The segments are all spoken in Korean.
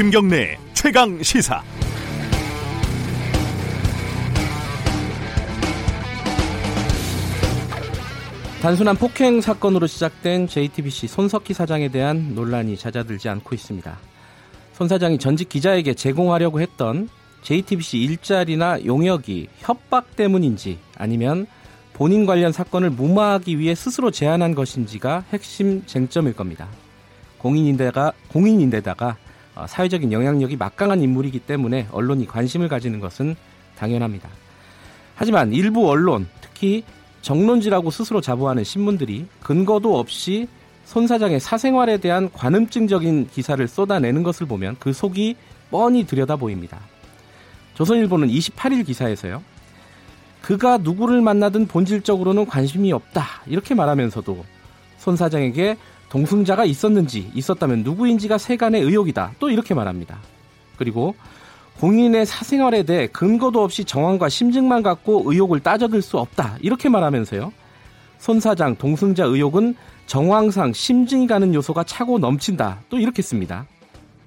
김경래 최강 시사. 단순한 폭행 사건으로 시작된 JTBC 손석희 사장에 대한 논란이 잦아들지 않고 있습니다. 손 사장이 전직 기자에게 제공하려고 했던 JTBC 일자리나 용역이 협박 때문인지 아니면 본인 관련 사건을 무마하기 위해 스스로 제안한 것인지가 핵심 쟁점일 겁니다. 공인인데가 공인인데다가 어, 사회적인 영향력이 막강한 인물이기 때문에 언론이 관심을 가지는 것은 당연합니다. 하지만 일부 언론, 특히 정론지라고 스스로 자부하는 신문들이 근거도 없이 손 사장의 사생활에 대한 관음증적인 기사를 쏟아내는 것을 보면 그 속이 뻔히 들여다 보입니다. 조선일보는 28일 기사에서요. 그가 누구를 만나든 본질적으로는 관심이 없다. 이렇게 말하면서도 손 사장에게 동승자가 있었는지 있었다면 누구인지가 세간의 의혹이다. 또 이렇게 말합니다. 그리고 공인의 사생활에 대해 근거도 없이 정황과 심증만 갖고 의혹을 따져들 수 없다. 이렇게 말하면서요. 손 사장 동승자 의혹은 정황상 심증이 가는 요소가 차고 넘친다. 또 이렇게 씁니다.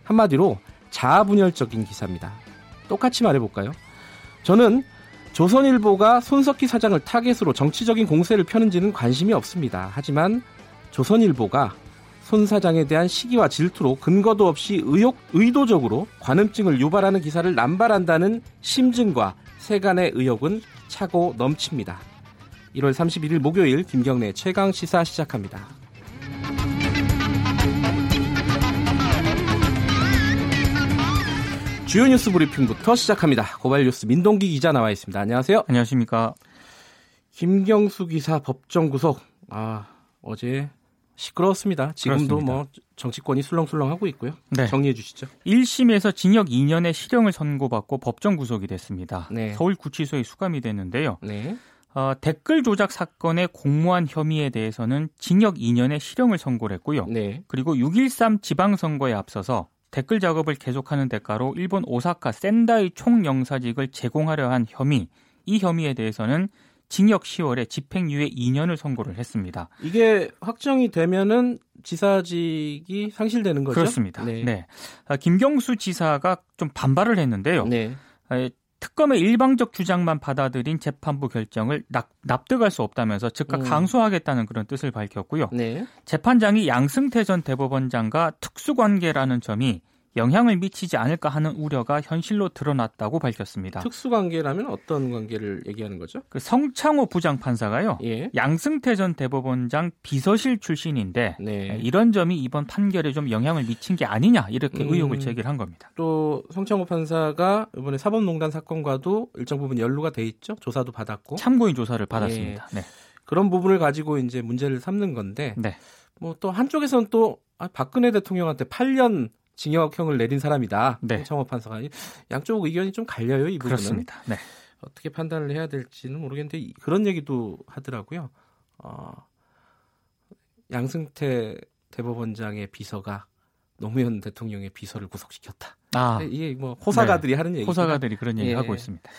한마디로 자아분열적인 기사입니다. 똑같이 말해볼까요? 저는 조선일보가 손석희 사장을 타겟으로 정치적인 공세를 펴는지는 관심이 없습니다. 하지만 조선일보가 손 사장에 대한 시기와 질투로 근거도 없이 의혹, 의도적으로 관음증을 유발하는 기사를 남발한다는 심증과 세간의 의혹은 차고 넘칩니다. 1월 31일 목요일 김경래 최강 시사 시작합니다. 주요 뉴스 브리핑부터 시작합니다. 고발 뉴스 민동기 기자 나와 있습니다. 안녕하세요. 안녕하십니까. 김경수 기사 법정 구속. 아, 어제 시끄러웠습니다. 지금도 그렇습니다. 뭐 정치권이 술렁술렁하고 있고요. 네. 정리해 주시죠. 1심에서 징역 2년의 실형을 선고받고 법정 구속이 됐습니다. 네. 서울 구치소에 수감이 됐는데요. 네. 어, 댓글 조작 사건의 공모한 혐의에 대해서는 징역 2년의 실형을 선고를 했고요. 네. 그리고 6.13 지방선거에 앞서서 댓글 작업을 계속하는 대가로 일본 오사카 센다이 총영사직을 제공하려 한 혐의, 이 혐의에 대해서는 징역 10월에 집행유예 2년을 선고를 했습니다. 이게 확정이 되면은 지사직이 상실되는 거죠? 그렇습니다. 네. 네. 아, 김경수 지사가 좀 반발을 했는데요. 네. 아, 특검의 일방적 주장만 받아들인 재판부 결정을 납, 득할 수 없다면서 즉각 음. 강소하겠다는 그런 뜻을 밝혔고요. 네. 재판장이 양승태 전 대법원장과 특수관계라는 점이 영향을 미치지 않을까 하는 우려가 현실로 드러났다고 밝혔습니다. 특수관계라면 어떤 관계를 얘기하는 거죠? 그 성창호 부장판사가요. 예. 양승태 전 대법원장 비서실 출신인데 네. 이런 점이 이번 판결에 좀 영향을 미친 게 아니냐 이렇게 음, 의혹을 제기한 겁니다. 또 성창호 판사가 이번에 사법농단 사건과도 일정 부분 연루가 돼 있죠. 조사도 받았고 참고인 조사를 받았습니다. 예. 네. 그런 부분을 가지고 이제 문제를 삼는 건데 네. 뭐또 한쪽에서는 또 아, 박근혜 대통령한테 8년 징역형을 내린 사람이다. 네. 청업 판사가 양쪽 의견이 좀 갈려요. 이 부분은. 그렇습니다. 네. 어떻게 판단을 해야 될지는 모르겠는데 그런 얘기도 하더라고요. 어, 양승태 대법원장의 비서가 노무현 대통령의 비서를 구속시켰다. 아, 이게 뭐 호사가들이 네. 하는 얘기. 호사가들이 그런 얘기 예. 하고 있습니다.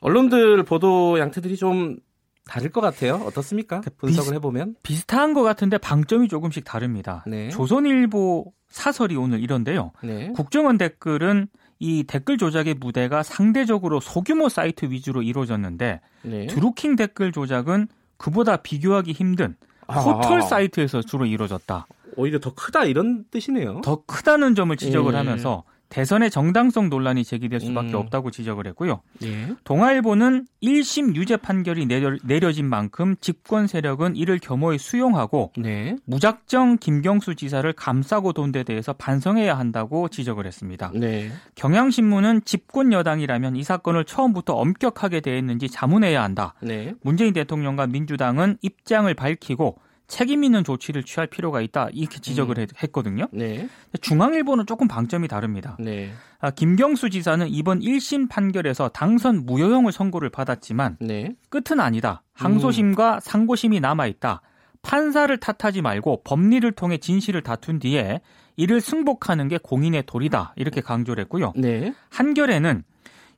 언론들 보도 양태들이 좀 다를 것 같아요. 어떻습니까? 그 분석을 비슷, 해보면 비슷한 것 같은데 방점이 조금씩 다릅니다. 네. 조선일보 사설이 오늘 이런데요. 네. 국정원 댓글은 이 댓글 조작의 무대가 상대적으로 소규모 사이트 위주로 이루어졌는데 네. 드루킹 댓글 조작은 그보다 비교하기 힘든 포털 사이트에서 주로 이루어졌다. 오히려 더 크다 이런 뜻이네요. 더 크다는 점을 지적을 예. 하면서 대선의 정당성 논란이 제기될 수밖에 음. 없다고 지적을 했고요. 예. 동아일보는 1심 유죄 판결이 내려, 진 만큼 집권 세력은 이를 겸허히 수용하고 네. 무작정 김경수 지사를 감싸고 돈 데 대해서 반성해야 한다고 지적을 했습니다. 네. 경향신문은 집권 여당이라면 이 사건을 처음부터 엄격하게 대했는지 자문해야 한다. 네. 문재인 대통령과 민주당은 입장을 밝히고 책임 있는 조치를 취할 필요가 있다 이렇게 지적을 음. 했거든요. 네. 중앙일보는 조금 방점이 다릅니다. 네. 아, 김경수 지사는 이번 1심 판결에서 당선 무효형을 선고를 받았지만 네. 끝은 아니다. 항소심과 음. 상고심이 남아 있다. 판사를 탓하지 말고 법리를 통해 진실을 다툰 뒤에 이를 승복하는 게 공인의 도리다 이렇게 강조를 했고요. 네. 한결에는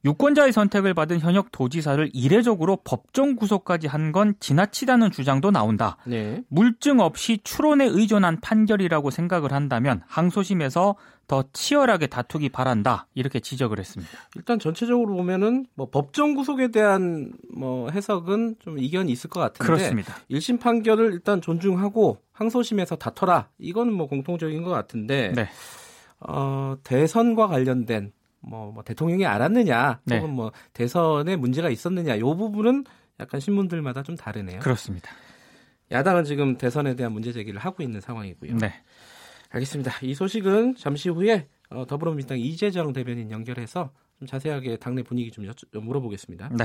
유권자의 선택을 받은 현역 도지사를 이례적으로 법정 구속까지 한 건 지나치다는 주장도 나온다. 네. 물증 없이 추론에 의존한 판결이라고 생각을 한다면 항소심에서 더 치열하게 다투기 바란다 이렇게 지적을 했습니다. 일단 전체적으로 보면은 뭐 법정 구속에 대한 뭐 해석은 좀 이견이 있을 것 같은데 그렇습니다. 1심 판결을 일단 존중하고 항소심에서 다퉈라 이거는 뭐 공통적인 것 같은데 네. 어, 대선과 관련된 뭐, 뭐 대통령이 알았느냐 네. 혹은 뭐 대선에 문제가 있었느냐 이 부분은 약간 신문들마다 좀 다르네요. 그렇습니다. 야당은 지금 대선에 대한 문제 제기를 하고 있는 상황이고요. 네. 알겠습니다. 이 소식은 잠시 후에 어, 더불어민주당 이재정 대변인 연결해서 좀 자세하게 당내 분위기 좀 여쭤, 물어보겠습니다. 네.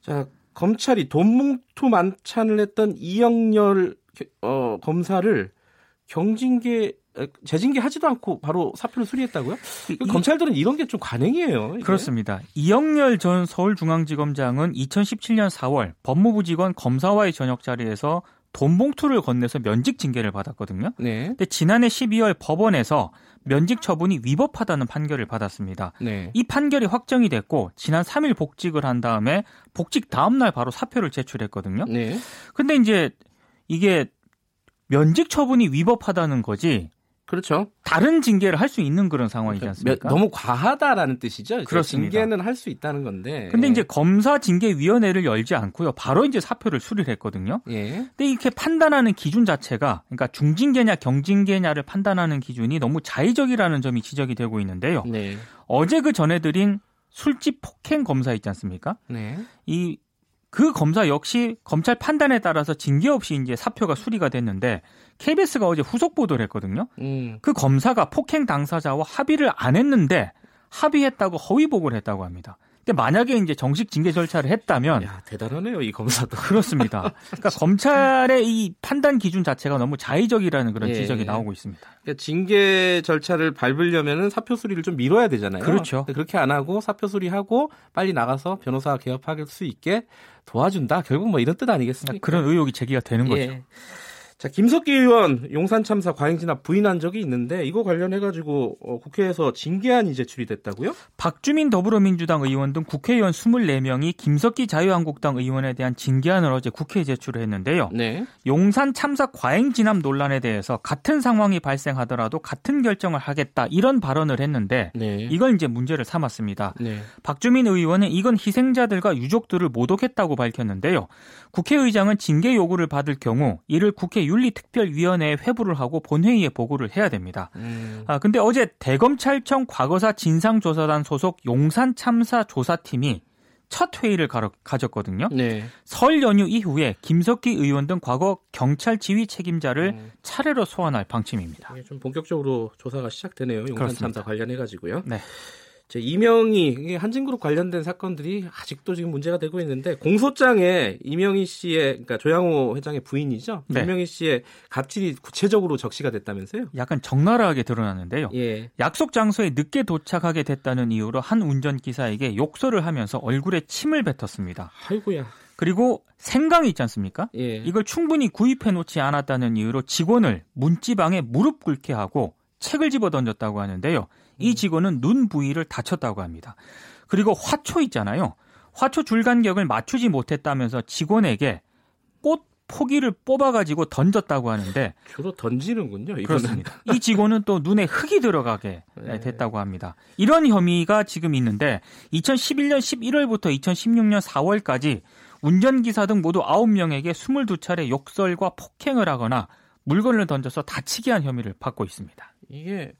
자, 검찰이 돈뭉투 만찬을 했던 이영렬 어, 검사를 경징계 재징계 하지도 않고 바로 사표를 수리했다고요? 이, 검찰들은 이런 게 좀 관행이에요. 이게? 그렇습니다. 이영렬 전 서울중앙지검장은 2017년 4월 법무부 직원 검사와의 저녁 자리에서 돈 봉투를 건네서 면직 징계를 받았거든요. 네. 근데 지난해 12월 법원에서 면직 처분이 위법하다는 판결을 받았습니다. 네. 이 판결이 확정이 됐고 지난 3일 복직을 한 다음에 복직 다음 날 바로 사표를 제출했거든요. 네. 근데 이제 이게 면직 처분이 위법하다는 거지 그렇죠. 다른 징계를 할 수 있는 그런 상황이지 그러니까 않습니까? 너무 과하다라는 뜻이죠. 그렇습니다. 징계는 할 수 있다는 건데. 근데 이제 검사 징계 위원회를 열지 않고요. 바로 이제 사표를 수리를 했거든요. 예. 근데 이렇게 판단하는 기준 자체가 그러니까 중징계냐 경징계냐를 판단하는 기준이 너무 자의적이라는 점이 지적이 되고 있는데요. 네. 어제 그 전해드린 술집 폭행 검사 있지 않습니까? 네. 이 그 검사 역시 검찰 판단에 따라서 징계 없이 이제 사표가 수리가 됐는데 KBS가 어제 후속 보도를 했거든요. 음. 그 검사가 폭행 당사자와 합의를 안 했는데 합의했다고 허위 보고를 했다고 합니다. 근데 만약에 이제 정식 징계 절차를 했다면 야, 대단하네요, 이 검사도. 그렇습니다. 그러니까 검찰의 이 판단 기준 자체가 너무 자의적이라는 그런 예. 지적이 나오고 있습니다. 그러니까 징계 절차를 밟으려면은 사표 수리를 좀 미뤄야 되잖아요. 그렇죠. 그렇게 안 하고 사표 수리하고 빨리 나가서 변호사 개업할 수 있게 도와준다. 결국 뭐 이런 뜻 아니겠습니까? 그런 의혹이 제기가 되는 거죠. 예. 자, 김석기 의원 용산 참사 과잉 진압 부인한 적이 있는데 이거 관련해 가지고 어, 국회에서 징계안이 제출이 됐다고요? 박주민 더불어민주당 의원 등 국회의원 24명이 김석기 자유한국당 의원에 대한 징계안을 어제 국회에 제출을 했는데요. 네. 용산 참사 과잉 진압 논란에 대해서 같은 상황이 발생하더라도 같은 결정을 하겠다 이런 발언을 했는데 네. 이걸 이제 문제를 삼았습니다. 네. 박주민 의원은 이건 희생자들과 유족들을 모독했다고 밝혔는데요. 국회의장은 징계 요구를 받을 경우 이를 국회 윤리특별위원회에 회부를 하고 본회의에 보고를 해야 됩니다. 음. 아, 근데 어제 대검찰청 과거사 진상조사단 소속 용산 참사 조사팀이 첫 회의를 가졌거든요. 네. 설 연휴 이후에 김석기 의원 등 과거 경찰 지휘 책임자를 음. 차례로 소환할 방침입니다. 좀 본격적으로 조사가 시작되네요. 용산. 참사 관련해 가지고요. 네. 이명희 한진그룹 관련된 사건들이 아직도 지금 문제가 되고 있는데 공소장에 이명희 씨의 그러니까 조양호 회장의 부인이죠. 네. 이명희 씨의 갑질이 구체적으로 적시가 됐다면서요? 약간 적나라하게 드러났는데요. 예. 약속 장소에 늦게 도착하게 됐다는 이유로 한 운전기사에게 욕설을 하면서 얼굴에 침을 뱉었습니다. 아이고야. 그리고 생강이 있지 않습니까? 예. 이걸 충분히 구입해 놓지 않았다는 이유로 직원을 문지방에 무릎 꿇게 하고 책을 집어 던졌다고 하는데요. 이 음. 직원은 눈 부위를 다쳤다고 합니다. 그리고 화초 있잖아요. 화초 줄 간격을 맞추지 못했다면서 직원에게 꽃 포기를 뽑아가지고 던졌다고 하는데 주로 던지는군요. 이거는. 그렇습니다. 이 직원은 또 눈에 흙이 들어가게 네. 됐다고 합니다. 이런 혐의가 지금 있는데 2011년 11월부터 2016년 4월까지 운전기사 등 모두 9명에게 22차례 욕설과 폭행을 하거나 물건을 던져서 다치게 한 혐의를 받고 있습니다. 이게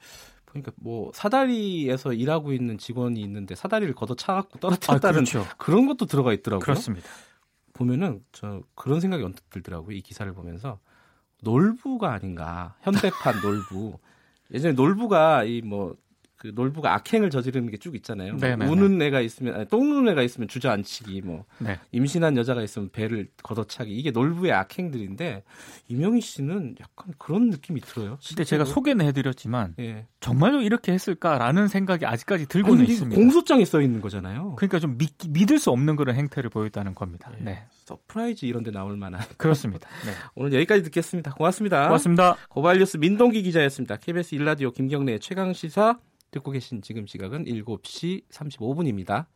그러니까 뭐 사다리에서 일하고 있는 직원이 있는데 사다리를 걷어 차갖고 떨어뜨렸다는 아, 그렇죠. 그런 것도 들어가 있더라고요. 그렇습니다. 보면은 저 그런 생각이 언뜻 들더라고요. 이 기사를 보면서 놀부가 아닌가 현대판 놀부 예전에 놀부가 이 뭐 그 놀부가 악행을 저지르는 게 쭉 있잖아요. 네, 네, 우는 애가 있으면 아니, 똥누는 애가 있으면 주저앉히기 뭐 네. 임신한 여자가 있으면 배를 걷어차기 이게 놀부의 악행들인데 이명희 씨는 약간 그런 느낌이 들어요. 근데 제가 소개는 해드렸지만 예. 정말로 이렇게 했을까라는 생각이 아직까지 들고는 아니, 있습니다. 공소장에 써 있는 거잖아요. 그러니까 좀 믿, 믿을 수 없는 그런 행태를 보였다는 겁니다. 예. 네. 서프라이즈 이런 데 나올 만한 그렇습니다. 네. 오늘 여기까지 듣겠습니다. 고맙습니다. 고맙습니다. 고발뉴스 민동기 기자였습니다. KBS 일라디오 김경래 최강 시사 듣고 계신 지금 시각은 7시 35분입니다.